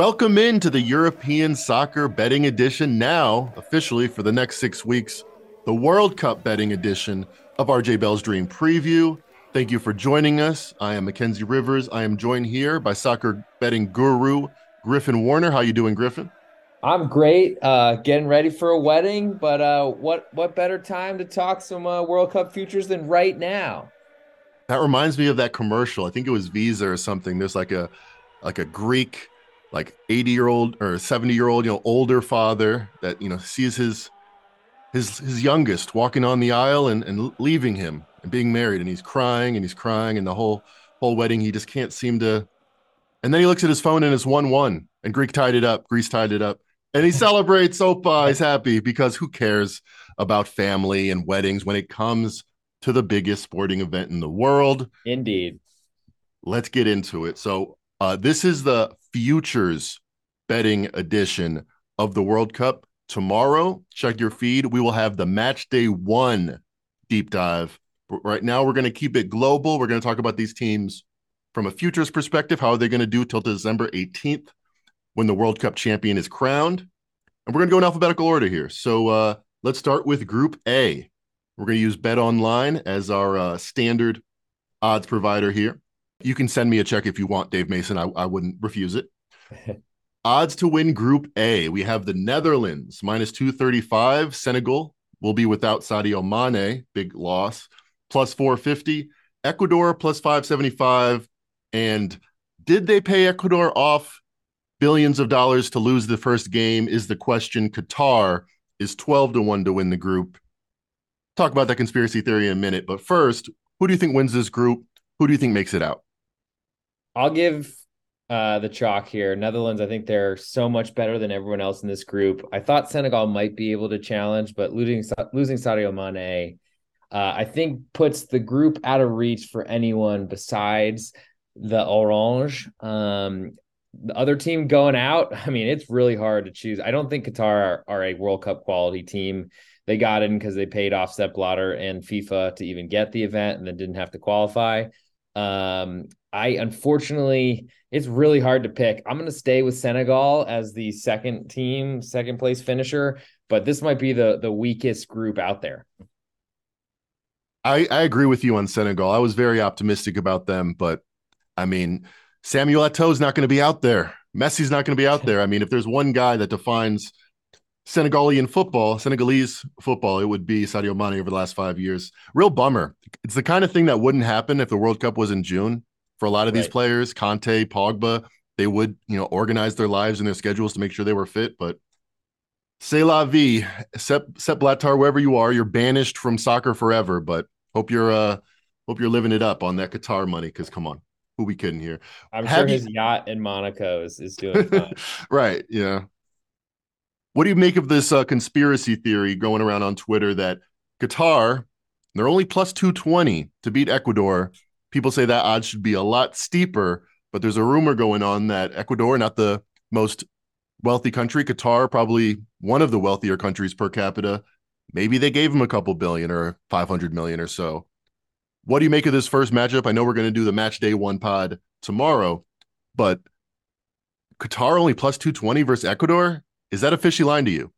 Welcome into the European Soccer Betting Edition, now officially for the next six weeks, the World Cup Betting Edition of RJ Bell's Dream Preview. Thank you for joining us. I am Mackenzie Rivers. I am joined here by soccer betting guru Griffin Warner. How you doing, Griffin? I'm great. Uh, getting ready for a wedding, but uh, what what better time to talk some uh, World Cup futures than right now? That reminds me of that commercial. I think it was Visa or something. There's like a like a Greek like 80 year old or 70 year old you know older father that you know sees his his his youngest walking on the aisle and, and leaving him and being married and he's crying and he's crying and the whole whole wedding he just can't seem to and then he looks at his phone and it's one one and greek tied it up greece tied it up and he celebrates opa he's happy because who cares about family and weddings when it comes to the biggest sporting event in the world? Indeed. Let's get into it. So uh, this is the futures betting edition of the World Cup. Tomorrow, check your feed. We will have the match day one deep dive. Right now, we're going to keep it global. We're going to talk about these teams from a futures perspective. How are they going to do till December 18th when the World Cup champion is crowned? And we're going to go in alphabetical order here. So uh, let's start with Group A. We're going to use Bet Online as our uh, standard odds provider here. You can send me a check if you want, Dave Mason. I, I wouldn't refuse it. Odds to win Group A. We have the Netherlands minus 235. Senegal will be without Sadio Mane, big loss, plus 450. Ecuador plus 575. And did they pay Ecuador off billions of dollars to lose the first game? Is the question. Qatar is 12 to 1 to win the group. Talk about that conspiracy theory in a minute. But first, who do you think wins this group? Who do you think makes it out? I'll give uh, the chalk here. Netherlands, I think they're so much better than everyone else in this group. I thought Senegal might be able to challenge, but losing losing Sadio Mane, uh, I think puts the group out of reach for anyone besides the Orange. Um, the other team going out, I mean, it's really hard to choose. I don't think Qatar are, are a World Cup quality team. They got in because they paid off Sepp Blatter and FIFA to even get the event and then didn't have to qualify. Um, I unfortunately, it's really hard to pick. I'm going to stay with Senegal as the second team, second place finisher, but this might be the the weakest group out there. I, I agree with you on Senegal. I was very optimistic about them, but I mean, Samuel Eto'o not going to be out there. Messi's not going to be out there. I mean, if there's one guy that defines Senegalian football, Senegalese football, it would be Sadio Mane over the last five years. Real bummer. It's the kind of thing that wouldn't happen if the World Cup was in June for a lot of right. these players. Kante, Pogba, they would, you know, organize their lives and their schedules to make sure they were fit. But c'est la vie. Sepp, Sepp Blatter, wherever you are, you're banished from soccer forever. But hope you're uh hope you're living it up on that Qatar money. Because come on, who we kidding here? I'm Have sure his you... yacht in Monaco is, is doing fine. right. Yeah. What do you make of this uh, conspiracy theory going around on Twitter that Qatar, they're only plus 220 to beat Ecuador. People say that odds should be a lot steeper, but there's a rumor going on that Ecuador, not the most wealthy country, Qatar, probably one of the wealthier countries per capita. Maybe they gave them a couple billion or 500 million or so. What do you make of this first matchup? I know we're going to do the match day one pod tomorrow, but Qatar only plus 220 versus Ecuador is that a fishy line to you?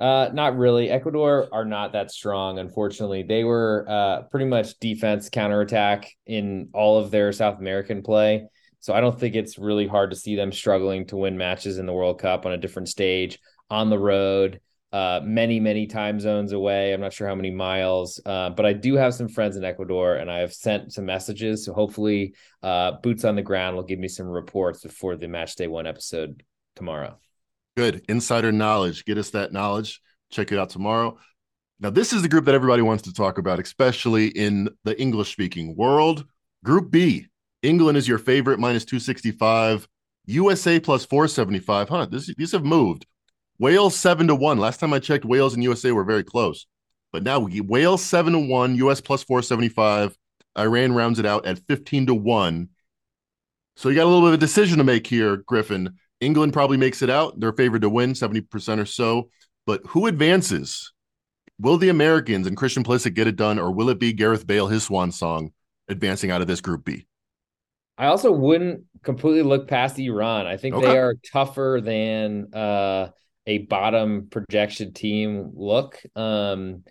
Uh, not really. Ecuador are not that strong, unfortunately. They were uh, pretty much defense counterattack in all of their South American play. So I don't think it's really hard to see them struggling to win matches in the World Cup on a different stage, on the road, uh, many, many time zones away. I'm not sure how many miles, uh, but I do have some friends in Ecuador and I have sent some messages. So hopefully, uh, boots on the ground will give me some reports before the match day one episode tomorrow. Good. Insider knowledge. Get us that knowledge. Check it out tomorrow. Now, this is the group that everybody wants to talk about, especially in the English speaking world. Group B. England is your favorite, minus 265. USA plus 475. Huh. This, these have moved. Wales 7 to 1. Last time I checked, Wales and USA were very close. But now we Wales 7 to 1, US plus 475. Iran rounds it out at 15 to 1. So you got a little bit of a decision to make here, Griffin. England probably makes it out. They're favored to win 70% or so. But who advances? Will the Americans and Christian Pulisic get it done, or will it be Gareth Bale, his swan song, advancing out of this Group B? I also wouldn't completely look past Iran. I think okay. they are tougher than uh, a bottom projection team look. Um,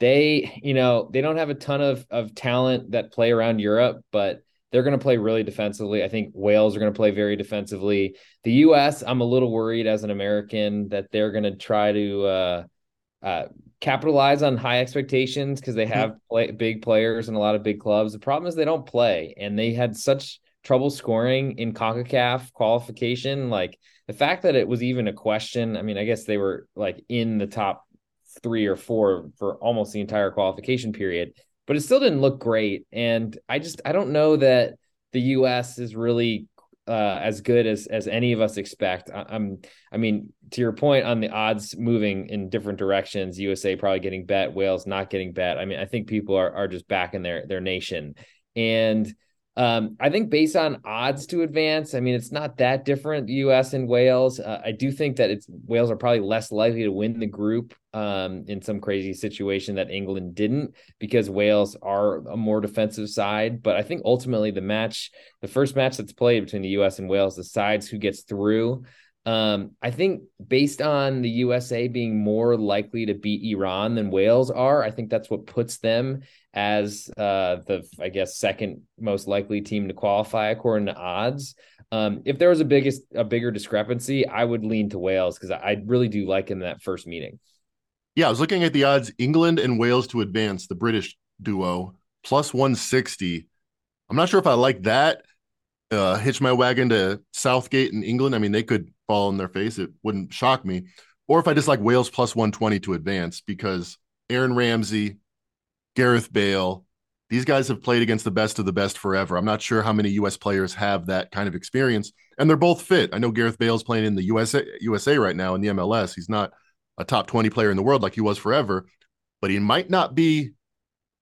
they, you know, they don't have a ton of of talent that play around Europe, but they're going to play really defensively. I think Wales are going to play very defensively. The U.S. I'm a little worried as an American that they're going to try to uh, uh, capitalize on high expectations because they have play, big players and a lot of big clubs. The problem is they don't play, and they had such trouble scoring in CONCACAF qualification. Like the fact that it was even a question. I mean, I guess they were like in the top three or four for almost the entire qualification period but it still didn't look great. And I just I don't know that the U.S. is really uh, as good as as any of us expect. I, am I mean, to your point on the odds moving in different directions, USA probably getting bet, Wales not getting bet. I mean, I think people are are just back in their their nation, and um, I think based on odds to advance, I mean, it's not that different. U.S. and Wales. Uh, I do think that it's Wales are probably less likely to win the group um, in some crazy situation that England didn't, because Wales are a more defensive side. But I think ultimately the match, the first match that's played between the U.S. and Wales, decides who gets through. Um, I think based on the USA being more likely to beat Iran than Wales are, I think that's what puts them as uh, the, I guess, second most likely team to qualify according to odds. Um, if there was a biggest a bigger discrepancy, I would lean to Wales because I, I really do like him in that first meeting. Yeah, I was looking at the odds: England and Wales to advance, the British duo, plus one sixty. I'm not sure if I like that. Uh, hitch my wagon to Southgate in England. I mean, they could fall in their face. It wouldn't shock me. Or if I just like Wales plus 120 to advance because Aaron Ramsey, Gareth Bale, these guys have played against the best of the best forever. I'm not sure how many US players have that kind of experience. And they're both fit. I know Gareth Bale's playing in the USA USA right now in the MLS. He's not a top 20 player in the world like he was forever, but he might not be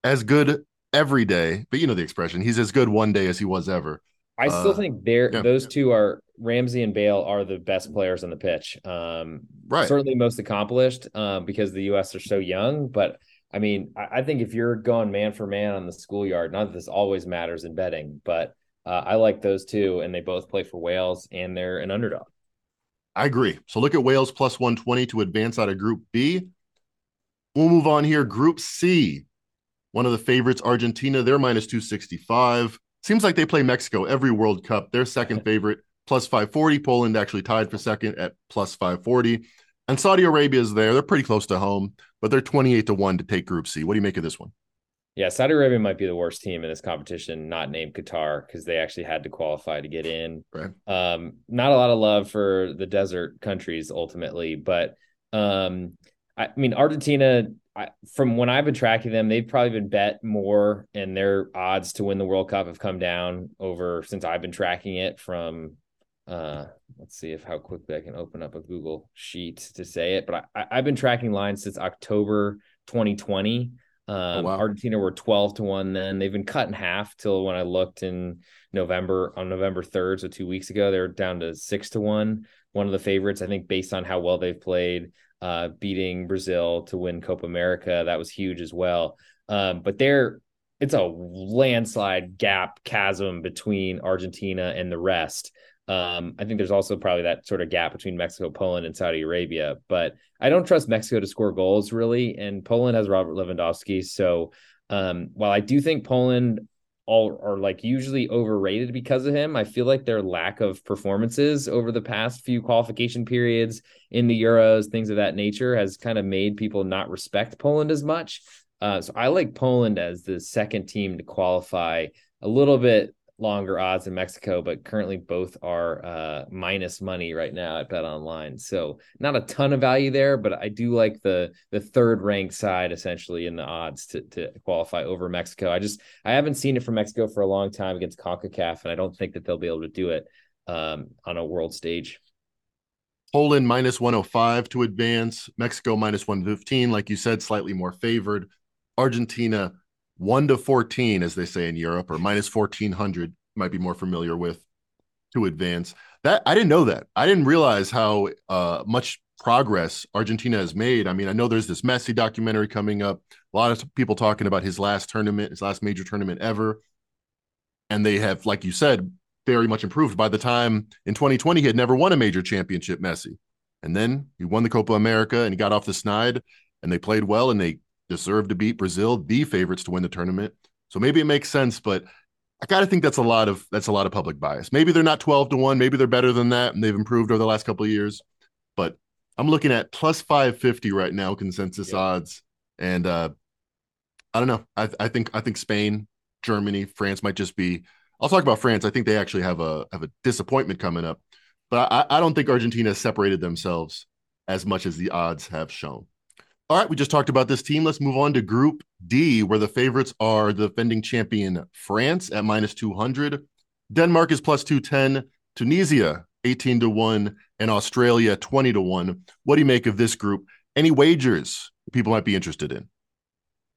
as good every day. But you know the expression, he's as good one day as he was ever. I still uh, think they're yeah. those two are Ramsey and Bale are the best players on the pitch. Um, right. Certainly most accomplished um, because the U.S. are so young. But I mean, I, I, think if you're going man for man on the schoolyard, not that this always matters in betting, but uh, I like those two, and they both play for Wales, and they're an underdog. I agree. So look at Wales plus 120 to advance out of Group B. We'll move on here. Group C. One of the favorites, Argentina, they're minus 265. Seems like they play Mexico every World Cup. Their second favorite, plus 540. Poland actually tied for second at plus 540. And Saudi Arabia is there. They're pretty close to home, but they're 28 to 1 to take Group C. What do you make of this one? Yeah, Saudi Arabia might be the worst team in this competition, not named Qatar, because they actually had to qualify to get in. Right. Um, not a lot of love for the desert countries ultimately, but um, I mean Argentina I, from when I've been tracking them, they've probably been bet more, and their odds to win the World Cup have come down over since I've been tracking it. From uh, let's see if how quickly I can open up a Google sheet to say it, but I, have been tracking lines since October 2020. Um, oh, wow. Argentina were 12 to one then. They've been cut in half till when I looked in November on November 3rd, so two weeks ago, they're down to six to one. One of the favorites, I think, based on how well they've played uh, beating Brazil to win Copa America. That was huge as well. Um, but there, it's a landslide gap chasm between Argentina and the rest. Um, I think there's also probably that sort of gap between Mexico, Poland, and Saudi Arabia. But I don't trust Mexico to score goals really, and Poland has Robert Lewandowski. So um, while I do think Poland all are like usually overrated because of him. I feel like their lack of performances over the past few qualification periods in the Euros, things of that nature, has kind of made people not respect Poland as much. Uh, so I like Poland as the second team to qualify a little bit longer odds in Mexico, but currently both are uh, minus money right now at Bet Online. So not a ton of value there, but I do like the the third ranked side essentially in the odds to to qualify over Mexico. I just I haven't seen it from Mexico for a long time against CONCACAF, and I don't think that they'll be able to do it um, on a world stage. Poland minus 105 to advance, Mexico minus 115, like you said, slightly more favored. Argentina 1 to 14, as they say in Europe, or minus 1400, might be more familiar with to advance. That I didn't know that. I didn't realize how uh, much progress Argentina has made. I mean, I know there's this Messi documentary coming up. A lot of people talking about his last tournament, his last major tournament ever. And they have, like you said, very much improved. By the time in 2020, he had never won a major championship, Messi. And then he won the Copa America and he got off the snide and they played well and they deserved to beat Brazil, the favorites to win the tournament. So maybe it makes sense, but I gotta think that's a lot of that's a lot of public bias. Maybe they're not 12 to 1, maybe they're better than that, and they've improved over the last couple of years. But I'm looking at plus 550 right now, consensus yeah. odds. And uh I don't know. I, I think I think Spain, Germany, France might just be I'll talk about France. I think they actually have a have a disappointment coming up. But I, I don't think Argentina separated themselves as much as the odds have shown. All right, we just talked about this team. Let's move on to Group D, where the favorites are the defending champion France at minus 200. Denmark is plus 210. Tunisia, 18 to 1. And Australia, 20 to 1. What do you make of this group? Any wagers people might be interested in?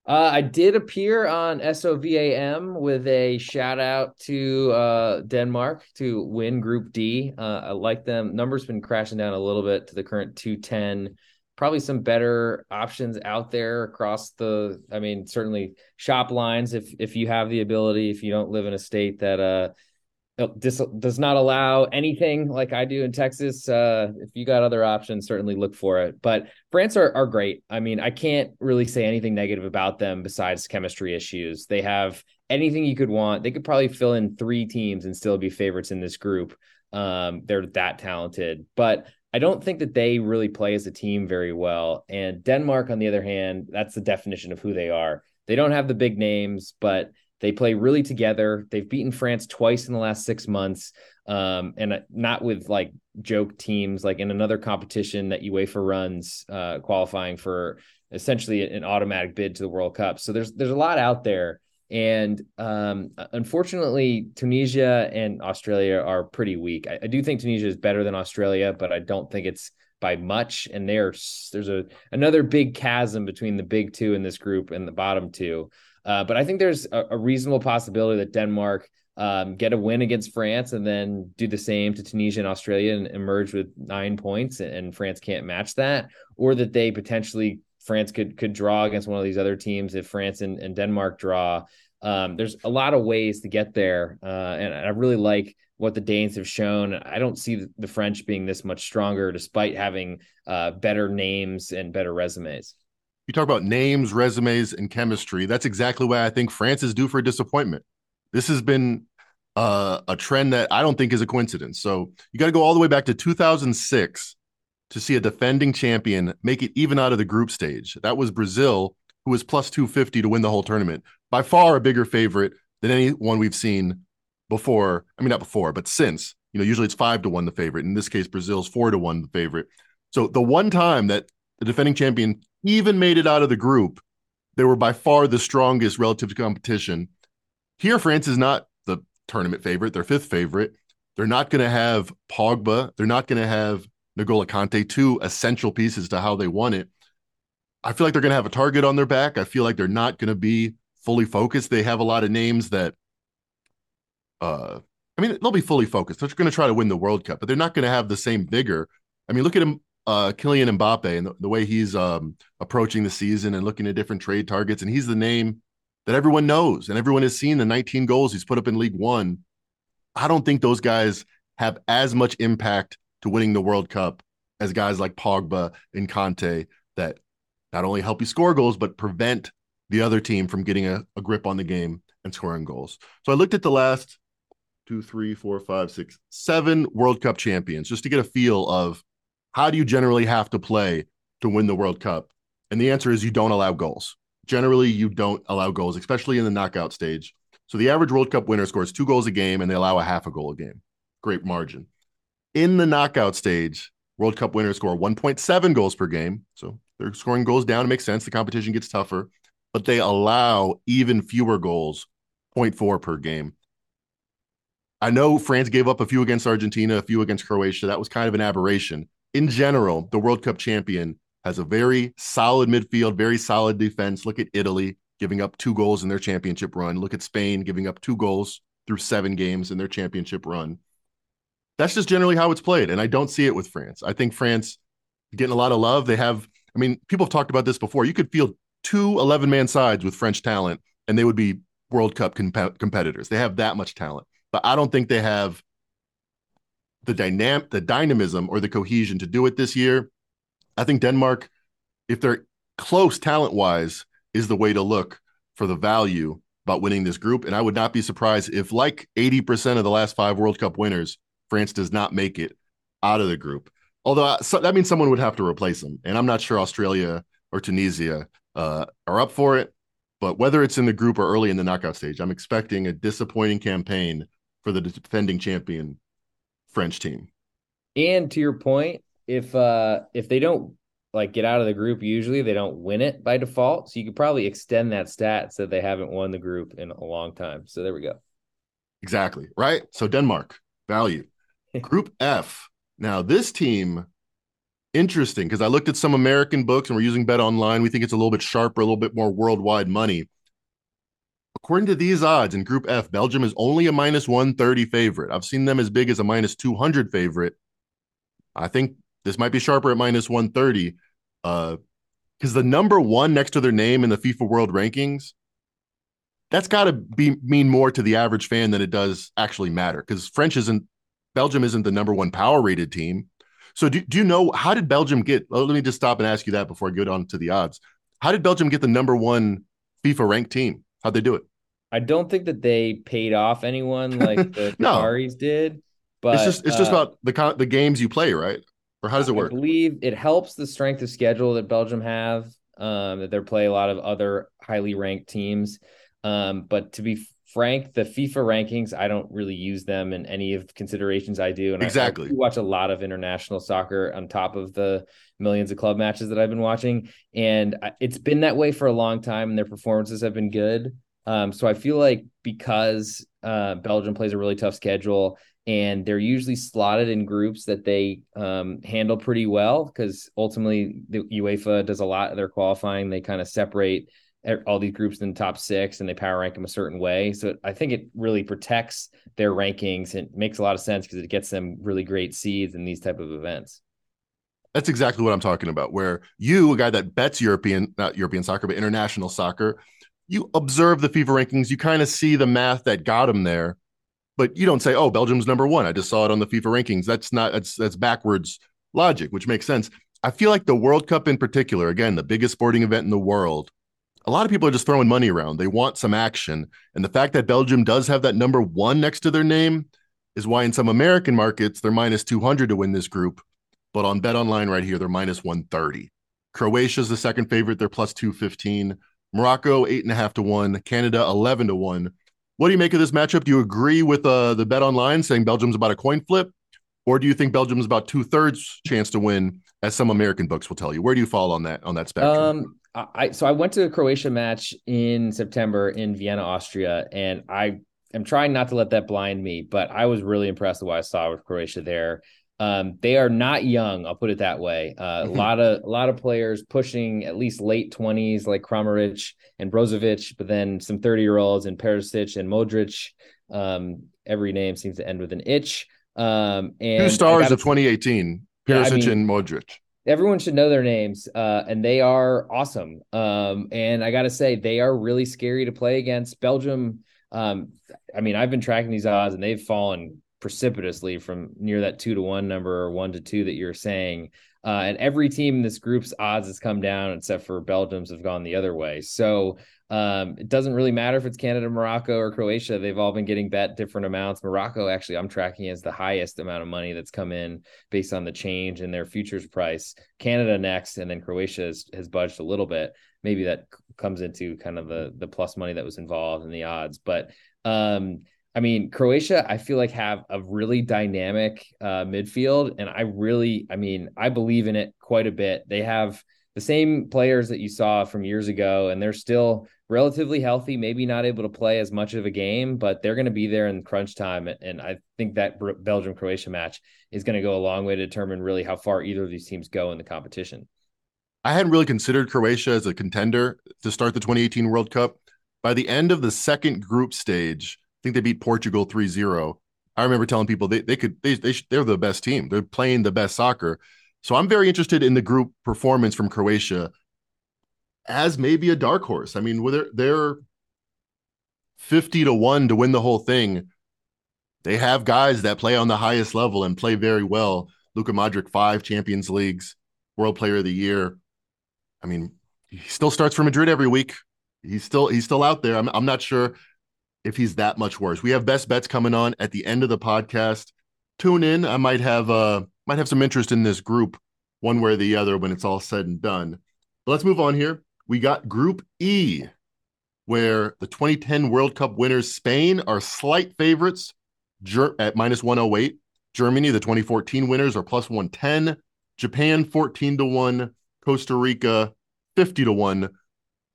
Uh, I did appear on SOVAM with a shout out to uh, Denmark to win Group D. Uh, I like them. Numbers been crashing down a little bit to the current 210. Probably some better options out there across the. I mean, certainly shop lines if if you have the ability. If you don't live in a state that uh this does not allow anything like I do in Texas. Uh, if you got other options, certainly look for it. But France are, are great. I mean, I can't really say anything negative about them besides chemistry issues. They have anything you could want. They could probably fill in three teams and still be favorites in this group. Um, they're that talented, but I don't think that they really play as a team very well. And Denmark, on the other hand, that's the definition of who they are. They don't have the big names, but they play really together. They've beaten France twice in the last six months, um, and uh, not with like joke teams, like in another competition that UEFA runs, uh, qualifying for essentially an automatic bid to the World Cup. So there's there's a lot out there, and um, unfortunately, Tunisia and Australia are pretty weak. I, I do think Tunisia is better than Australia, but I don't think it's by much. And there's there's a another big chasm between the big two in this group and the bottom two. Uh, but I think there's a, a reasonable possibility that Denmark um, get a win against France and then do the same to Tunisia and Australia and emerge with nine points, and France can't match that, or that they potentially France could could draw against one of these other teams if France and, and Denmark draw. Um, there's a lot of ways to get there, uh, and I really like what the Danes have shown. I don't see the French being this much stronger, despite having uh, better names and better resumes you talk about names, resumes, and chemistry. That's exactly why I think France is due for a disappointment. This has been uh, a trend that I don't think is a coincidence. So you got to go all the way back to 2006 to see a defending champion make it even out of the group stage. That was Brazil, who was plus 250 to win the whole tournament. By far a bigger favorite than anyone we've seen before. I mean, not before, but since. You know, usually it's five to one the favorite. In this case, Brazil's four to one the favorite. So the one time that the defending champion even made it out of the group, they were by far the strongest relative to competition. Here, France is not the tournament favorite, their fifth favorite. They're not going to have Pogba. They're not going to have N'Golo Kante, two essential pieces to how they won it. I feel like they're going to have a target on their back. I feel like they're not going to be fully focused. They have a lot of names that, uh, I mean, they'll be fully focused. They're going to try to win the World Cup, but they're not going to have the same vigor. I mean, look at him uh, Kylian Mbappe and the, the way he's um, approaching the season and looking at different trade targets. And he's the name that everyone knows and everyone has seen the 19 goals he's put up in League One. I don't think those guys have as much impact to winning the World Cup as guys like Pogba and Kante that not only help you score goals, but prevent the other team from getting a, a grip on the game and scoring goals. So I looked at the last two, three, four, five, six, seven World Cup champions just to get a feel of how do you generally have to play to win the World Cup? And the answer is you don't allow goals. Generally, you don't allow goals, especially in the knockout stage. So the average World Cup winner scores two goals a game and they allow a half a goal a game. Great margin. In the knockout stage, World Cup winners score 1.7 goals per game. So they're scoring goals down. It makes sense. The competition gets tougher, but they allow even fewer goals, 0.4 per game. I know France gave up a few against Argentina, a few against Croatia. That was kind of an aberration in general, the World Cup champion has a very solid midfield, very solid defense. Look at Italy giving up two goals in their championship run. Look at Spain giving up two goals through seven games in their championship run. That's just generally how it's played. And I don't see it with France. I think France getting a lot of love. They have, I mean, people have talked about this before. You could field two 11 man sides with French talent and they would be World Cup comp- competitors. They have that much talent. but I don't think they have the dynamic, the dynamism or the cohesion to do it this year. I think Denmark, if they're close talent wise, is the way to look for the value about winning this group. And I would not be surprised if, like 80% of the last five World Cup winners, France does not make it out of the group. Although uh, so, that means someone would have to replace them. And I'm not sure Australia or Tunisia uh, are up for it. But whether it's in the group or early in the knockout stage, I'm expecting a disappointing campaign for the defending champion French team. And to your point, if uh if they don't like get out of the group, usually they don't win it by default. So you could probably extend that stat so they haven't won the group in a long time. So there we go. Exactly. Right. So Denmark, value. Group F. Now, this team, interesting because I looked at some American books and we're using Bet Online. We think it's a little bit sharper, a little bit more worldwide money. According to these odds in Group F, Belgium is only a minus 130 favorite. I've seen them as big as a minus 200 favorite. I think this might be sharper at minus 130 uh because the number one next to their name in the FIFA World Rankings, that's got to be mean more to the average fan than it does actually matter. Because French isn't, Belgium isn't the number one power rated team. So do, do you know how did Belgium get? Well, let me just stop and ask you that before I go on to the odds. How did Belgium get the number one FIFA ranked team? How'd they do it? I don't think that they paid off anyone like the no. Qataris did. But it's just it's uh, just about the the games you play, right? Or how does it work? I believe it helps the strength of schedule that Belgium have. Um, that they play a lot of other highly ranked teams. Um, but to be frank, the FIFA rankings, I don't really use them in any of the considerations I do. And exactly, I, I watch a lot of international soccer on top of the millions of club matches that I've been watching, and it's been that way for a long time. And their performances have been good. Um, so I feel like because uh, Belgium plays a really tough schedule, and they're usually slotted in groups that they um, handle pretty well because ultimately the UEFA does a lot of their qualifying. They kind of separate Er, all these groups in the top six and they power rank them a certain way. So I think it really protects their rankings and makes a lot of sense because it gets them really great seeds in these type of events. That's exactly what I'm talking about. Where you, a guy that bets European, not European soccer, but international soccer, you observe the FIFA rankings, you kind of see the math that got them there but you don't say, "Oh, Belgium's number one." I just saw it on the FIFA rankings. That's not that's that's backwards logic, which makes sense. I feel like the World Cup in particular, again, the biggest sporting event in the world, a lot of people are just throwing money around. They want some action, and the fact that Belgium does have that number one next to their name is why in some American markets they're minus two hundred to win this group, but on Bet Online right here they're minus one thirty. Croatia's the second favorite; they're plus two fifteen. Morocco eight and a half to one. Canada eleven to one. What do you make of this matchup? Do you agree with uh, the bet online saying Belgium's about a coin flip, or do you think Belgium's about two thirds chance to win, as some American books will tell you? Where do you fall on that on that spectrum? Um, I so I went to a Croatia match in September in Vienna, Austria, and I am trying not to let that blind me, but I was really impressed with what I saw with Croatia there. Um, they are not young. I'll put it that way. Uh, a mm-hmm. lot of a lot of players pushing at least late twenties, like Kramaric and Brozovic, but then some thirty year olds and Perisic and Modric. Um, every name seems to end with an itch. Um, and two stars of 2018, Perisic I mean, and Modric. Everyone should know their names, uh, and they are awesome. Um, and I got to say, they are really scary to play against. Belgium. Um, I mean, I've been tracking these odds, and they've fallen precipitously from near that two to one number or one to two that you're saying. Uh, and every team in this group's odds has come down except for Belgium's have gone the other way. So um, it doesn't really matter if it's Canada, Morocco, or Croatia. They've all been getting bet different amounts. Morocco, actually, I'm tracking as the highest amount of money that's come in based on the change in their futures price. Canada next, and then Croatia has, has budged a little bit. Maybe that comes into kind of the the plus money that was involved in the odds, but um, I mean, Croatia, I feel like have a really dynamic uh, midfield, and I really, I mean, I believe in it quite a bit. They have the same players that you saw from years ago, and they're still relatively healthy. Maybe not able to play as much of a game, but they're going to be there in crunch time. And I think that Belgium Croatia match is going to go a long way to determine really how far either of these teams go in the competition. I hadn't really considered Croatia as a contender to start the 2018 World Cup. By the end of the second group stage I think they beat Portugal 3-0. I remember telling people they, they could they, they they're the best team. They're playing the best soccer. So I'm very interested in the group performance from Croatia as maybe a dark horse. I mean, whether they're 50 to 1 to win the whole thing, they have guys that play on the highest level and play very well. Luka Modric, five Champions Leagues, World Player of the Year. I mean, he still starts for Madrid every week. He's still he's still out there. I'm I'm not sure if he's that much worse. We have best bets coming on at the end of the podcast. Tune in. I might have uh might have some interest in this group one way or the other when it's all said and done. But let's move on here. We got Group E, where the 2010 World Cup winners Spain are slight favorites at minus 108. Germany, the 2014 winners, are plus 110. Japan, 14 to 1. Costa Rica, 50 to 1.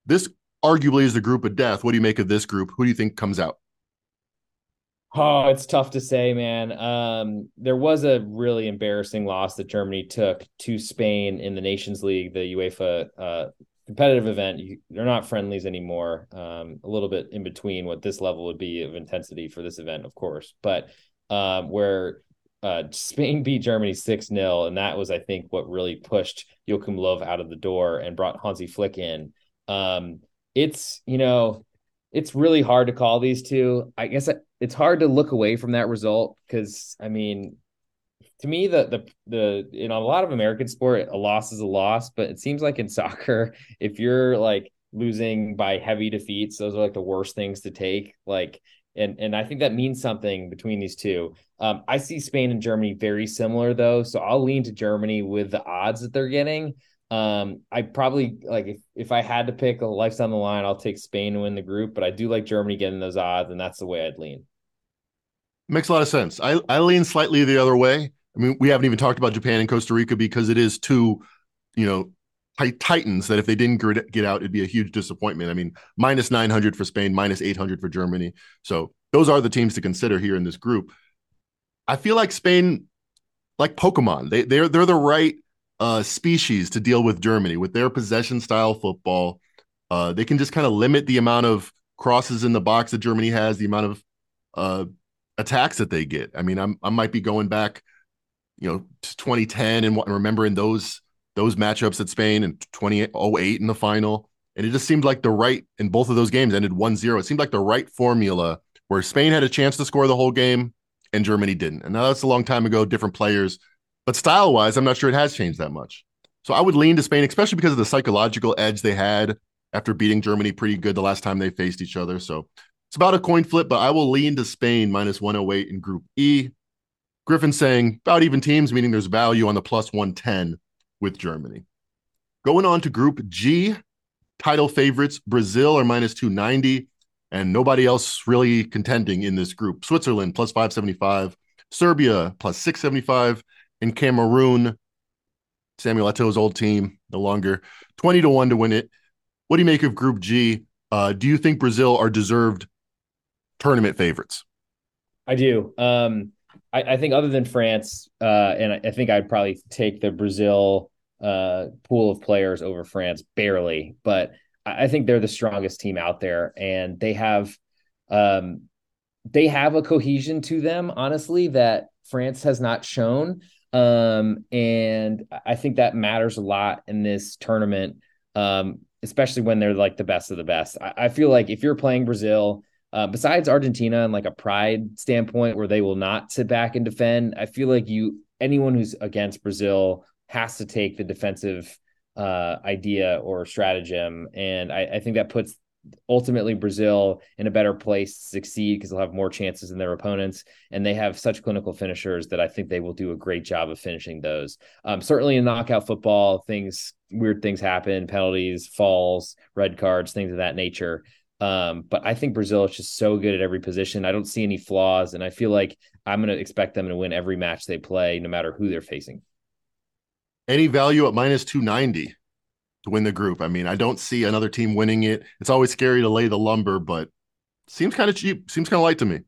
This arguably is the group of death. What do you make of this group? Who do you think comes out? Oh, it's tough to say, man. Um, there was a really embarrassing loss that Germany took to Spain in the Nations League, the UEFA uh, competitive event. You, they're not friendlies anymore. Um, a little bit in between what this level would be of intensity for this event, of course, but um, where uh, Spain beat Germany 6 0. And that was, I think, what really pushed Joachim Löw out of the door and brought Hansi Flick in. Um, it's, you know, it's really hard to call these two. I guess it's hard to look away from that result because, I mean, to me the the the you know a lot of American sport a loss is a loss, but it seems like in soccer if you're like losing by heavy defeats, those are like the worst things to take. Like and and I think that means something between these two. Um, I see Spain and Germany very similar though, so I'll lean to Germany with the odds that they're getting. Um, I probably like if if I had to pick a life's on the line, I'll take Spain to win the group, but I do like Germany getting those odds, and that's the way I'd lean. Makes a lot of sense. I I lean slightly the other way. I mean, we haven't even talked about Japan and Costa Rica because it is two, you know, titans that if they didn't get out, it'd be a huge disappointment. I mean, minus 900 for Spain, minus 800 for Germany. So those are the teams to consider here in this group. I feel like Spain, like Pokemon, they they're they're the right uh, species to deal with Germany with their possession style football. Uh, they can just kind of limit the amount of crosses in the box that Germany has, the amount of uh, attacks that they get. I mean, I'm, I might be going back you know to 2010 and remembering those those matchups at Spain and 2008 in the final. And it just seemed like the right in both of those games ended 1-0. It seemed like the right formula where Spain had a chance to score the whole game and Germany didn't. And now that's a long time ago, different players. But style wise, I'm not sure it has changed that much. So I would lean to Spain, especially because of the psychological edge they had after beating Germany pretty good the last time they faced each other. So it's about a coin flip, but I will lean to Spain minus 108 in Group E. Griffin saying about even teams, meaning there's value on the plus 110 with Germany. Going on to Group G, title favorites Brazil are minus 290, and nobody else really contending in this group. Switzerland plus 575, Serbia plus 675, and Cameroon, Samuel Eto'o's old team, no longer 20 to 1 to win it. What do you make of Group G? Uh, do you think Brazil are deserved tournament favorites? I do. Um, I, I think other than France, uh, and I, I, think I'd probably take the Brazil uh, pool of players over France barely, but I, I think they're the strongest team out there, and they have um, they have a cohesion to them, honestly, that France has not shown. Um, and I think that matters a lot in this tournament, um, especially when they're like the best of the best. I, I feel like if you're playing Brazil uh, besides Argentina and like a pride standpoint where they will not sit back and defend, I feel like you anyone who's against Brazil has to take the defensive uh, idea or stratagem, and I, I think that puts ultimately Brazil in a better place to succeed because they'll have more chances than their opponents, and they have such clinical finishers that I think they will do a great job of finishing those. Um, certainly in knockout football, things weird things happen, penalties, falls, red cards, things of that nature. Um, but I think Brazil is just so good at every position. I don't see any flaws, and I feel like I'm going to expect them to win every match they play, no matter who they're facing. Any value at minus 290 to win the group? I mean, I don't see another team winning it. It's always scary to lay the lumber, but seems kind of cheap. Seems kind of light to me.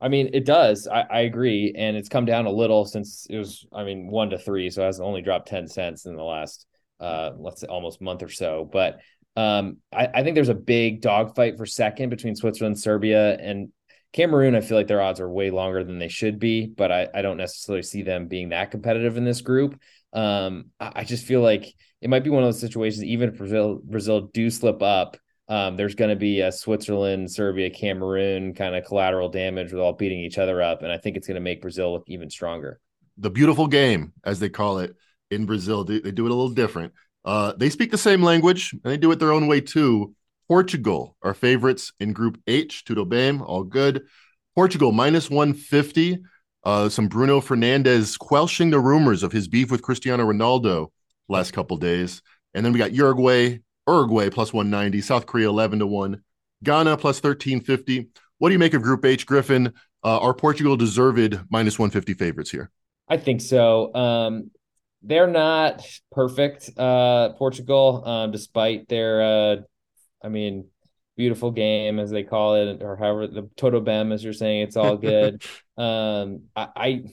I mean, it does. I, I, agree, and it's come down a little since it was. I mean, one to three, so it has only dropped ten cents in the last, uh, let's say, almost month or so. But um, I, I, think there's a big dogfight for second between Switzerland, Serbia, and Cameroon. I feel like their odds are way longer than they should be, but I, I don't necessarily see them being that competitive in this group. Um, I, I, just feel like it might be one of those situations, even if Brazil Brazil do slip up, um, there's going to be a Switzerland, Serbia, Cameroon kind of collateral damage with all beating each other up, and I think it's going to make Brazil look even stronger. The beautiful game, as they call it in Brazil, they, they do it a little different. Uh, they speak the same language and they do it their own way too. Portugal are favorites in Group H. Tudo bem, all good. Portugal minus 150. Uh, some Bruno Fernandes quelching the rumors of his beef with Cristiano Ronaldo last couple days. And then we got Uruguay, Uruguay plus 190, South Korea 11 to 1, Ghana plus 1350. What do you make of Group H, Griffin? Uh, are Portugal deserved minus 150 favorites here? I think so. Um, they're not perfect, uh, Portugal, um, despite their, uh, I mean, beautiful game as they call it, or however the Toto Bem, as you're saying, it's all good. um, I, I,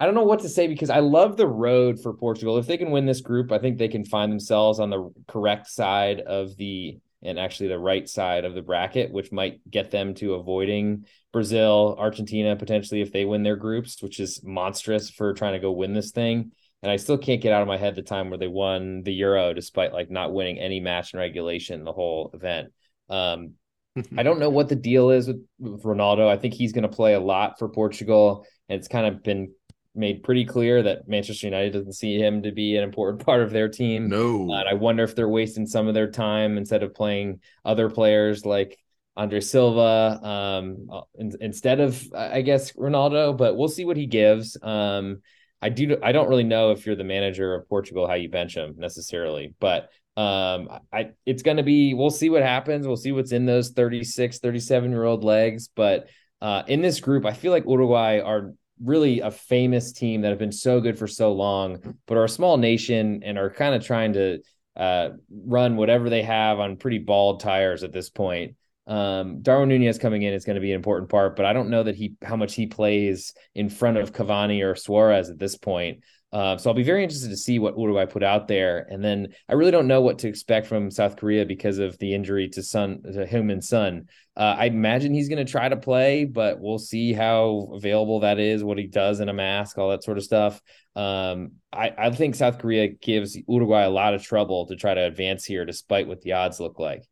I don't know what to say because I love the road for Portugal. If they can win this group, I think they can find themselves on the correct side of the and actually the right side of the bracket, which might get them to avoiding Brazil, Argentina potentially if they win their groups, which is monstrous for trying to go win this thing and I still can't get out of my head the time where they won the Euro despite like not winning any match in regulation the whole event. Um, I don't know what the deal is with, with Ronaldo. I think he's going to play a lot for Portugal, and it's kind of been made pretty clear that Manchester United doesn't see him to be an important part of their team. No, uh, and I wonder if they're wasting some of their time instead of playing other players like Andre Silva um, uh, in, instead of I guess Ronaldo. But we'll see what he gives. Um, I do I don't really know if you're the manager of Portugal how you bench him necessarily, but um I it's going to be we'll see what happens. We'll see what's in those 36, 37 year old legs, but uh in this group I feel like Uruguay are really a famous team that have been so good for so long, but are a small nation and are kind of trying to uh, run whatever they have on pretty bald tires at this point. Um, Darwin Nunez coming in is going to be an important part, but I don't know that he how much he plays in front of Cavani or Suarez at this point. Uh, so I'll be very interested to see what Uruguay put out there, and then I really don't know what to expect from South Korea because of the injury to Son, to Heung-min Son. Uh, I imagine he's going to try to play, but we'll see how available that is, what he does in a mask, all that sort of stuff. Um, I, I think South Korea gives Uruguay a lot of trouble to try to advance here, despite what the odds look like.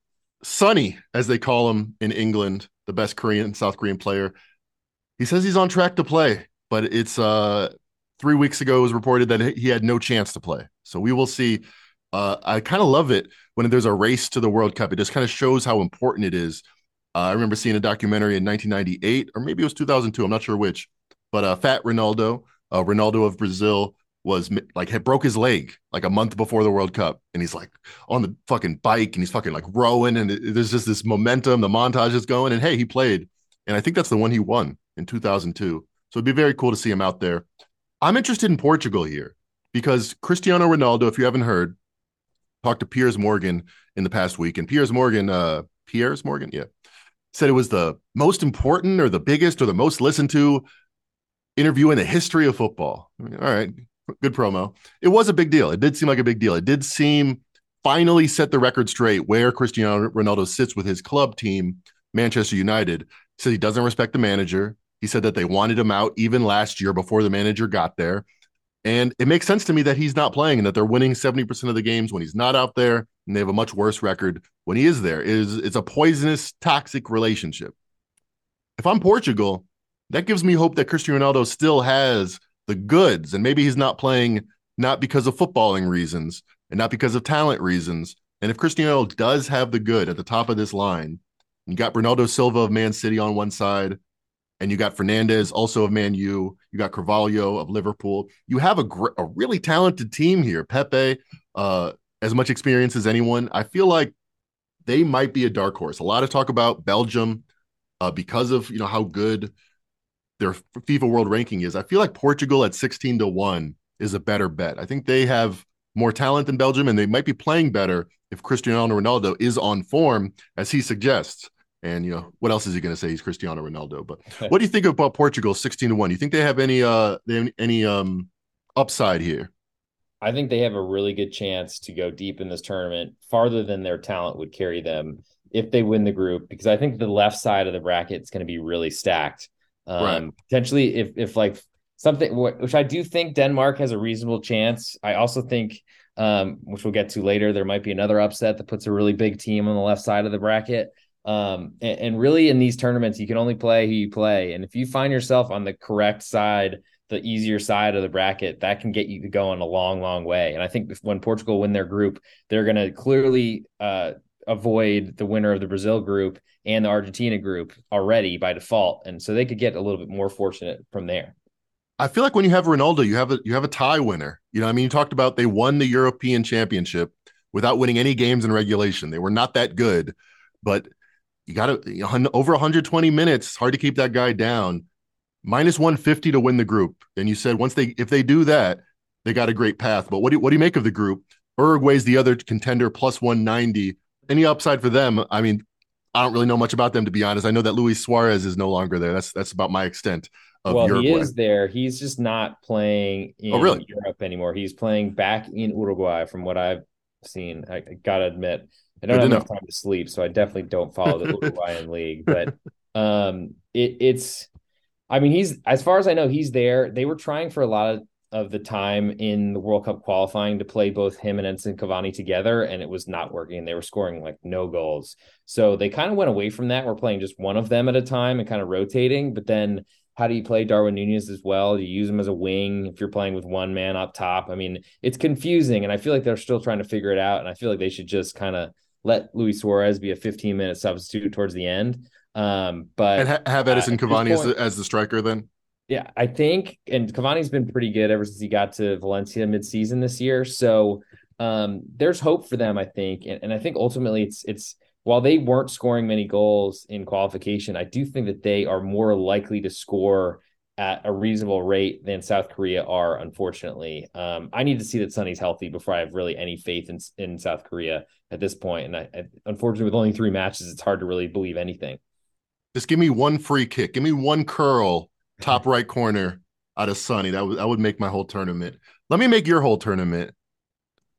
Sonny, as they call him in England, the best Korean South Korean player. He says he's on track to play, but it's uh three weeks ago it was reported that he had no chance to play. So we will see. Uh, I kind of love it when there's a race to the World Cup. It just kind of shows how important it is. Uh, I remember seeing a documentary in 1998, or maybe it was 2002. I'm not sure which, but uh, Fat Ronaldo, uh, Ronaldo of Brazil, was like had broke his leg like a month before the World Cup, and he's like on the fucking bike and he's fucking like rowing, and it, there's just this momentum. The montage is going, and hey, he played, and I think that's the one he won in 2002. So it'd be very cool to see him out there. I'm interested in Portugal here because Cristiano Ronaldo, if you haven't heard, talked to Piers Morgan in the past week, and Piers Morgan, uh, Piers Morgan, yeah, said it was the most important or the biggest or the most listened to interview in the history of football. I mean, all right, good promo. It was a big deal. It did seem like a big deal. It did seem finally set the record straight where Cristiano Ronaldo sits with his club team, Manchester United. Said he doesn't respect the manager. He said that they wanted him out even last year before the manager got there. And it makes sense to me that he's not playing and that they're winning 70% of the games when he's not out there and they have a much worse record when he is there. It is it's a poisonous, toxic relationship. If I'm Portugal, that gives me hope that Cristiano Ronaldo still has the goods. And maybe he's not playing not because of footballing reasons and not because of talent reasons. And if Cristiano does have the good at the top of this line, you got Bernardo Silva of Man City on one side, and you got Fernandes also of Man U. You got Carvalho of Liverpool. You have a gr- a really talented team here. Pepe, uh, as much experience as anyone. I feel like they might be a dark horse. A lot of talk about Belgium uh, because of you know how good their FIFA World Ranking is. I feel like Portugal at 16 to 1 is a better bet. I think they have more talent than Belgium and they might be playing better if Cristiano Ronaldo is on form as he suggests. And you know, what else is he going to say? He's Cristiano Ronaldo. But what do you think about Portugal 16 to 1? You think they have any uh any um upside here? I think they have a really good chance to go deep in this tournament, farther than their talent would carry them if they win the group because I think the left side of the bracket is going to be really stacked. Um, right. Potentially, if if like something which I do think Denmark has a reasonable chance. I also think um, which we'll get to later. There might be another upset that puts a really big team on the left side of the bracket. Um, and, and, really, in these tournaments, you can only play who you play. And if you find yourself on the correct side, the easier side of the bracket, that can get you going a long, long way. And I think when Portugal win their group, they're going to clearly uh, avoid the winner of the Brazil group and the Argentina group already by default. And so they could get a little bit more fortunate from there. I feel like when you have Ronaldo, you have a you have a tie winner. You know, I mean, you talked about they won the European Championship without winning any games in regulation. They were not that good, but you got to over 120 minutes. Hard to keep that guy down. Minus 150 to win the group. And you said once they if they do that, they got a great path. But what do you, what do you make of the group? Uruguay's the other contender, plus 190. Any upside for them? I mean, I don't really know much about them to be honest. I know that Luis Suarez is no longer there. That's that's about my extent well, Uruguay. he is there. He's just not playing in oh, really? Europe anymore. He's playing back in Uruguay, from what I've seen. I, I gotta admit, I don't have enough time to sleep, so I definitely don't follow the Uruguayan league. But um, it, it's, I mean, he's as far as I know, he's there. They were trying for a lot of of the time in the World Cup qualifying to play both him and Edinson Cavani together, and it was not working. They were scoring like no goals. So they kind of went away from that. We're playing just one of them at a time and kind of rotating. But then how do you play Darwin Nunez as well? Do you use him as a wing if you're playing with one man up top? I mean, it's confusing, and I feel like they're still trying to figure it out. And I feel like they should just kind of let Luis Suarez be a 15 minute substitute towards the end. Um, but and ha- have Edinson uh, Cavani as, the, as the striker then. Yeah, I think, and Cavani's been pretty good ever since he got to Valencia midseason this year. So um, there's hope for them, I think, and, and I think ultimately it's it's while they weren't scoring many goals in qualification, I do think that they are more likely to score at a reasonable rate than South Korea are, unfortunately. Um, I need to see that Sonny's healthy before I have really any faith in, in South Korea at this point. And I, I, unfortunately, with only three matches, it's hard to really believe anything. Just give me one free kick. Give me one curl, top right corner out of Sonny. That would, that would make my whole tournament. Let me make your whole tournament.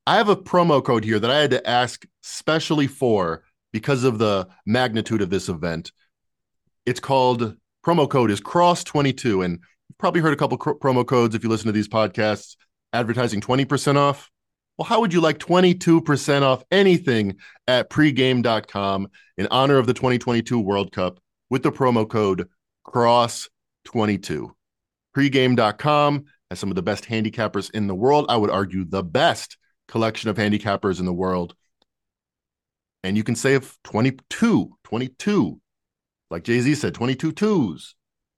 I have a promo code here that I had to ask specially for because of the magnitude of this event. It's called promo code is cross 22 and you've probably heard a couple cr- promo codes if you listen to these podcasts advertising 20% off. Well, how would you like 22% off anything at pregame.com in honor of the 2022 World Cup with the promo code cross22? Pregame.com has some of the best handicappers in the world. I would argue the best collection of handicappers in the world and you can save 22, 22, like Jay Z said, 22 twos,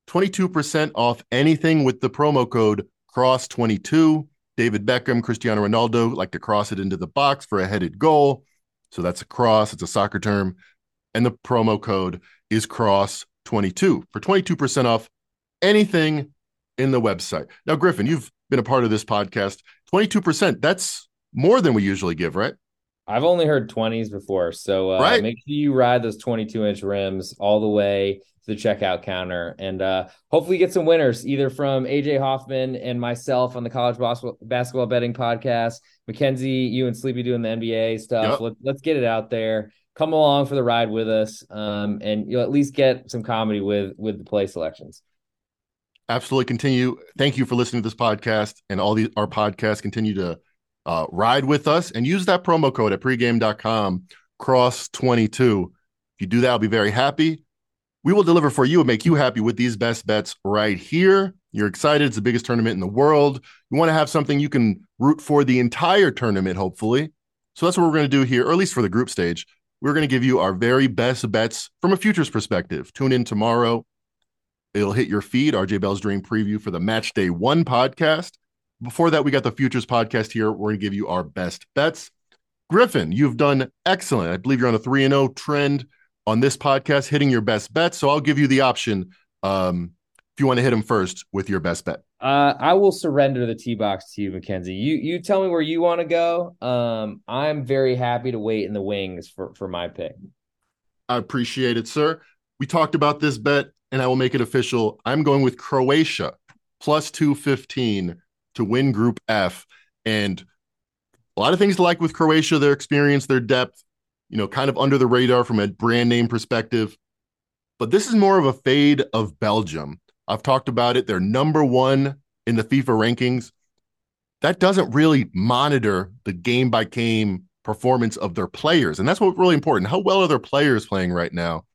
22% off anything with the promo code CROSS22. David Beckham, Cristiano Ronaldo like to cross it into the box for a headed goal. So that's a cross, it's a soccer term. And the promo code is CROSS22 for 22% off anything in the website. Now, Griffin, you've been a part of this podcast. 22%, that's more than we usually give, right? I've only heard 20s before. So uh, right. make sure you ride those 22 inch rims all the way to the checkout counter and uh, hopefully get some winners either from AJ Hoffman and myself on the college basketball betting podcast. Mackenzie, you and Sleepy doing the NBA stuff. Yep. Let, us get it out there. Come along for the ride with us um, and you'll at least get some comedy with with the play selections. Absolutely. Continue. Thank you for listening to this podcast and all these our podcasts. Continue to uh, ride with us and use that promo code at pregame.com cross22 if you do that i'll be very happy. We will deliver for you and make you happy with these best bets right here. You're excited. It's the biggest tournament in the world. You want to have something you can root for the entire tournament hopefully. So that's what we're going to do here or at least for the group stage. We're going to give you our very best bets from a futures perspective. Tune in tomorrow. It'll hit your feed. Rj bell's dream preview for the match day one podcast before that, we got the Futures podcast here. We're going to give you our best bets. Griffin, you've done excellent. I believe you're on a 3 and 0 trend on this podcast, hitting your best bets. So I'll give you the option um, if you want to hit them first with your best bet. Uh, I will surrender the T box to you, Mackenzie. You you tell me where you want to go. Um, I'm very happy to wait in the wings for for my pick. I appreciate it, sir. We talked about this bet, and I will make it official. I'm going with Croatia plus 215 to win Group F. And a lot of things to like with Croatia, their experience, their depth, you know, kind of under the radar from a brand name perspective. But this is more of a fade of Belgium. I've talked about it. They're number one in the FIFA rankings. that doesn't really monitor the game by game performance of their players. And that's what's really important. How well are their players playing right now?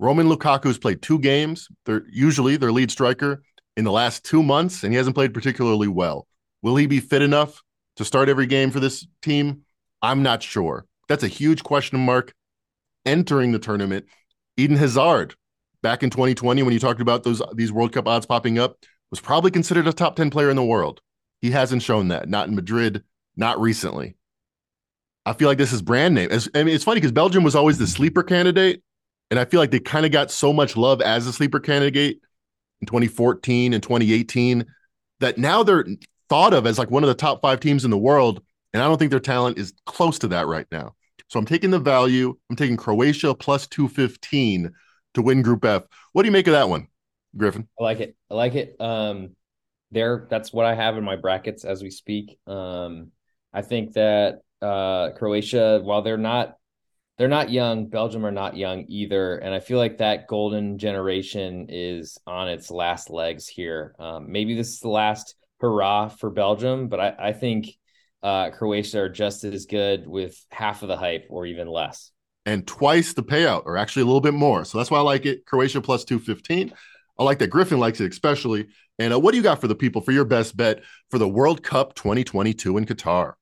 Romelu Lukaku's played two games. They're usually their lead striker in the last two months, and he hasn't played particularly well. Will he be fit enough to start every game for this team? I'm not sure. That's a huge question mark entering the tournament. Eden Hazard, back in 2020, when you talked about those these World Cup odds popping up, was probably considered a top 10 player in the world. He hasn't shown that, not in Madrid, not recently. I feel like this is brand name. I mean, it's funny because Belgium was always the sleeper candidate, and I feel like they kind of got so much love as a sleeper candidate in 2014 and 2018 that now they're thought of as like one of the top five teams in the world. And I don't think their talent is close to that right now. So I'm taking the value. I'm taking Croatia plus 215 to win Group F. What do you make of that one, Griffin? I like it. I like it. Um, there, that's what I have in my brackets as we speak. Um, I think that uh, Croatia, while they're not they're not young. Belgium are not young either, and I feel like that golden generation is on its last legs here. Um, maybe this is the last hurrah for Belgium, but I, I think uh, Croatia are just as good with half of the hype or even less. And twice the payout, or actually a little bit more. So that's why I like it. Croatia plus 215. I like that Griffin likes it especially. And uh, what do you got for the people for your best bet for the World Cup 2022 in Qatar?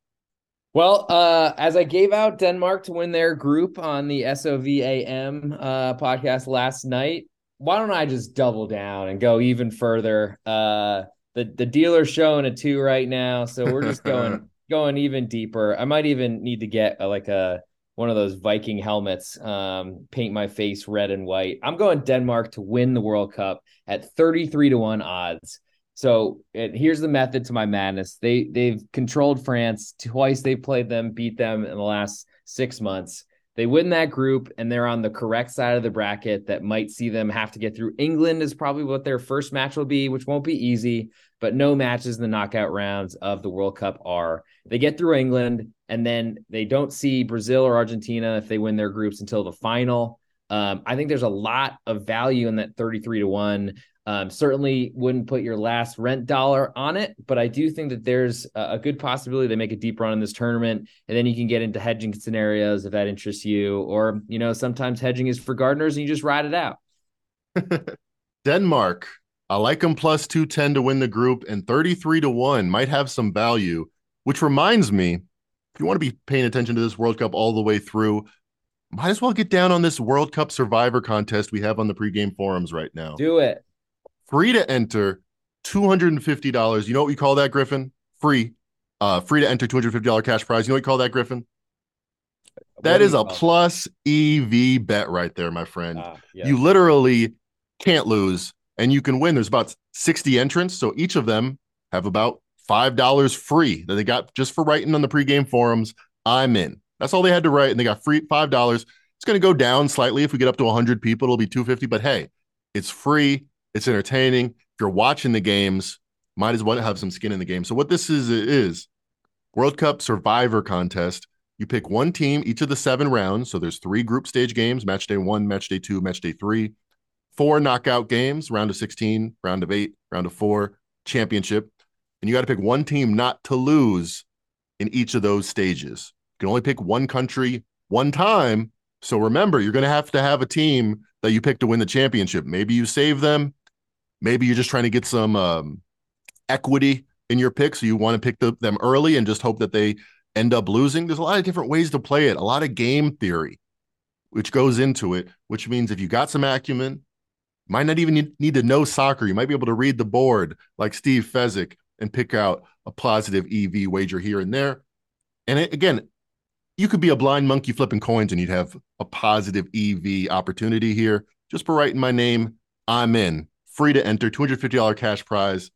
Well, uh, as I gave out Denmark to win their group on the SOVAM uh, podcast last night, why don't I just double down and go even further? Uh, the the dealer's showing a two right now, so we're just going going even deeper. I might even need to get a, like a one of those Viking helmets, um, paint my face red and white. I'm going Denmark to win the World Cup at 33 to 1 odds. So it, here's the method to my madness. They they've controlled France twice. They've played them, beat them in the last six months. They win that group, and they're on the correct side of the bracket that might see them have to get through. England is probably what their first match will be, which won't be easy. But no matches in the knockout rounds of the World Cup are. They get through England, and then they don't see Brazil or Argentina if they win their groups until the final. Um, I think there's a lot of value in that 33 to 1. Um, certainly wouldn't put your last rent dollar on it, but I do think that there's a, a good possibility they make a deep run in this tournament, and then you can get into hedging scenarios if that interests you. Or you know, sometimes hedging is for gardeners, and you just ride it out. Denmark, I like them plus two ten to win the group, and thirty three to one might have some value. Which reminds me, if you want to be paying attention to this World Cup all the way through, might as well get down on this World Cup Survivor contest we have on the pregame forums right now. Do it free to enter, $250. You know what we call that, Griffin? Free. Uh, free to enter $250 cash prize. You know what we call that, Griffin? That is a plus EV bet right there, my friend. Yeah. You literally can't lose and you can win. There's about 60 entrants. So each of them have about $5 free that they got just for writing on the pregame forums. I'm in. That's all they had to write. And they got free $5. It's going to go down slightly. If we get up to 100 people, it'll be 250. But hey, it's free. It's entertaining. If you're watching the games, might as well have some skin in the game. So what this is is World Cup Survivor contest. You pick one team each of the seven rounds. So there's three group stage games: match day one, match day two, match day three. Four knockout games: round of 16, round of eight, round of four, championship. And you got to pick one team not to lose in each of those stages. You can only pick one country one time. So remember, you're going to have to have a team that you pick to win the championship. Maybe you save them Maybe you're just trying to get some um, equity in your pick, so you want to pick the, them early and just hope that they end up losing. There's a lot of different ways to play it. A lot of game theory, which goes into it. Which means if you got some acumen, might not even need to know soccer. You might be able to read the board like Steve Fezzik and pick out a positive EV wager here and there. And it, again, you could be a blind monkey flipping coins and you'd have a positive EV opportunity here. Just for writing my name, I'm in free to enter, $250 cash prize.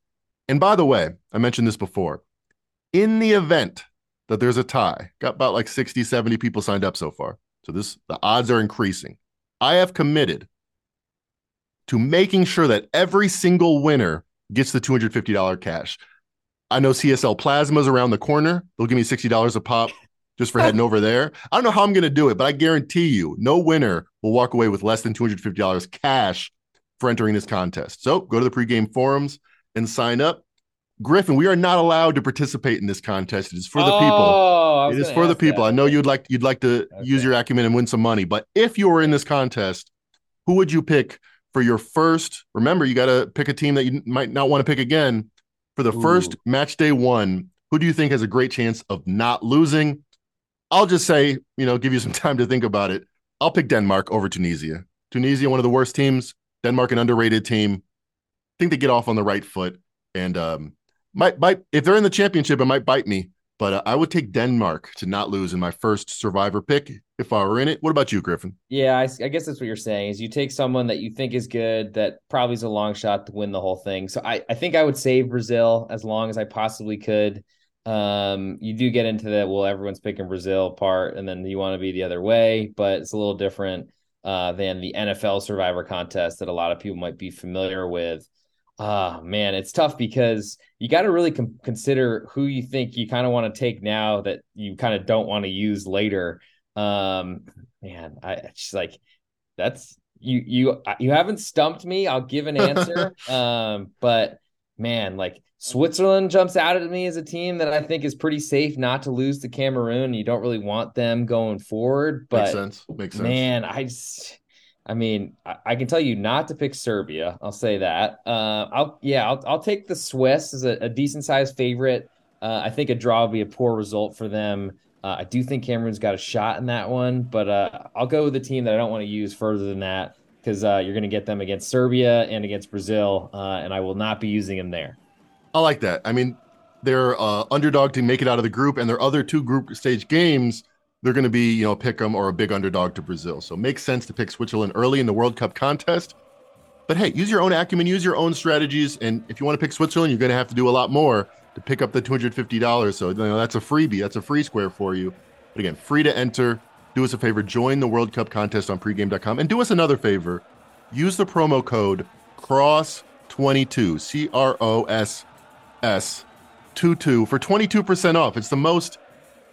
And by the way, I mentioned this before. In the event that there's a tie, got about like 60, 70 people signed up so far. So this the odds are increasing. I have committed to making sure that every single winner gets the $250 cash. I know CSL Plasma's around the corner. They'll give me $60 a pop just for oh. heading over there. I don't know how I'm going to do it, but I guarantee you no winner will walk away with less than $250 cash for entering this contest. So go to the pregame forums and sign up. Griffin, we are not allowed to participate in this contest. It is for the oh, people. It is for the people. That. I know you'd like you'd like to okay. use your acumen and win some money, but if you were in this contest, who would you pick for your first? Remember, you got to pick a team that you might not want to pick again for the Ooh. first match day one. Who do you think has a great chance of not losing? I'll just say, you know, give you some time to think about it. I'll pick Denmark over Tunisia. Tunisia, one of the worst teams. Denmark, an underrated team. I think they get off on the right foot. And um, might might if they're in the championship, it might bite me. But uh, I would take Denmark to not lose in my first survivor pick if I were in it. What about you, Griffin? Yeah, I, I, guess that's what you're saying is you take someone that you think is good that probably is a long shot to win the whole thing. So I, I think I would save Brazil as long as I possibly could. Um, you do get into that well, everyone's picking Brazil part, and then you want to be the other way, but it's a little different uh, than the NFL Survivor contest that a lot of people might be familiar with. Ah, man, it's tough because you got to really com- consider who you think you kind of want to take now that you kind of don't want to use later. Um, man, I just like that's you you you haven't stumped me. I'll give an answer. um, but man, like Switzerland jumps out at me as a team that I think is pretty safe not to lose to Cameroon. You don't really want them going forward, but makes sense. Makes sense. Man, I just I mean, I, I, can tell you not to pick Serbia. I'll say that. Uh, I'll yeah, I'll, I'll take the Swiss as a, a decent sized favorite. Uh, I think a draw would be a poor result for them. Uh, I do think Cameroon's got a shot in that one, but uh, I'll go with the team that I don't want to use further than that because uh, you're going to get them against Serbia and against Brazil, uh, and I will not be using them there. I like that. I mean, they're underdog to make it out of the group, and their other two group stage games they're going to be, you know, pick them or a big underdog to Brazil. So it makes sense to pick Switzerland early in the World Cup contest. But hey, use your own acumen, use your own strategies. And if you want to pick Switzerland, you're going to have to do a lot more to pick up the $250. So you know, that's a freebie, that's a free square for you. But again, free to enter. Do us a favor, join the World Cup contest on pregame.com. And do us another favor use the promo code CROSS22, C R O S S 22 for 22% off. It's the most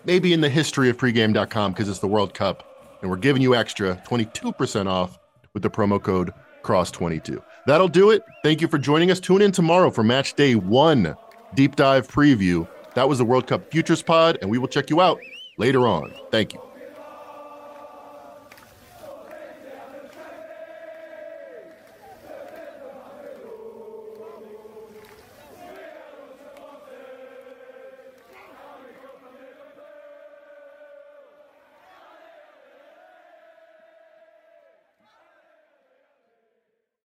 maybe in the history of pregame.com because it's the World Cup. And we're giving you extra 22% off with the promo code CROSS22. That'll do it. Thank you for joining us. Tune in tomorrow for match day one deep dive preview. That was the World Cup Futures Pod, and we will check you out later on. Thank you.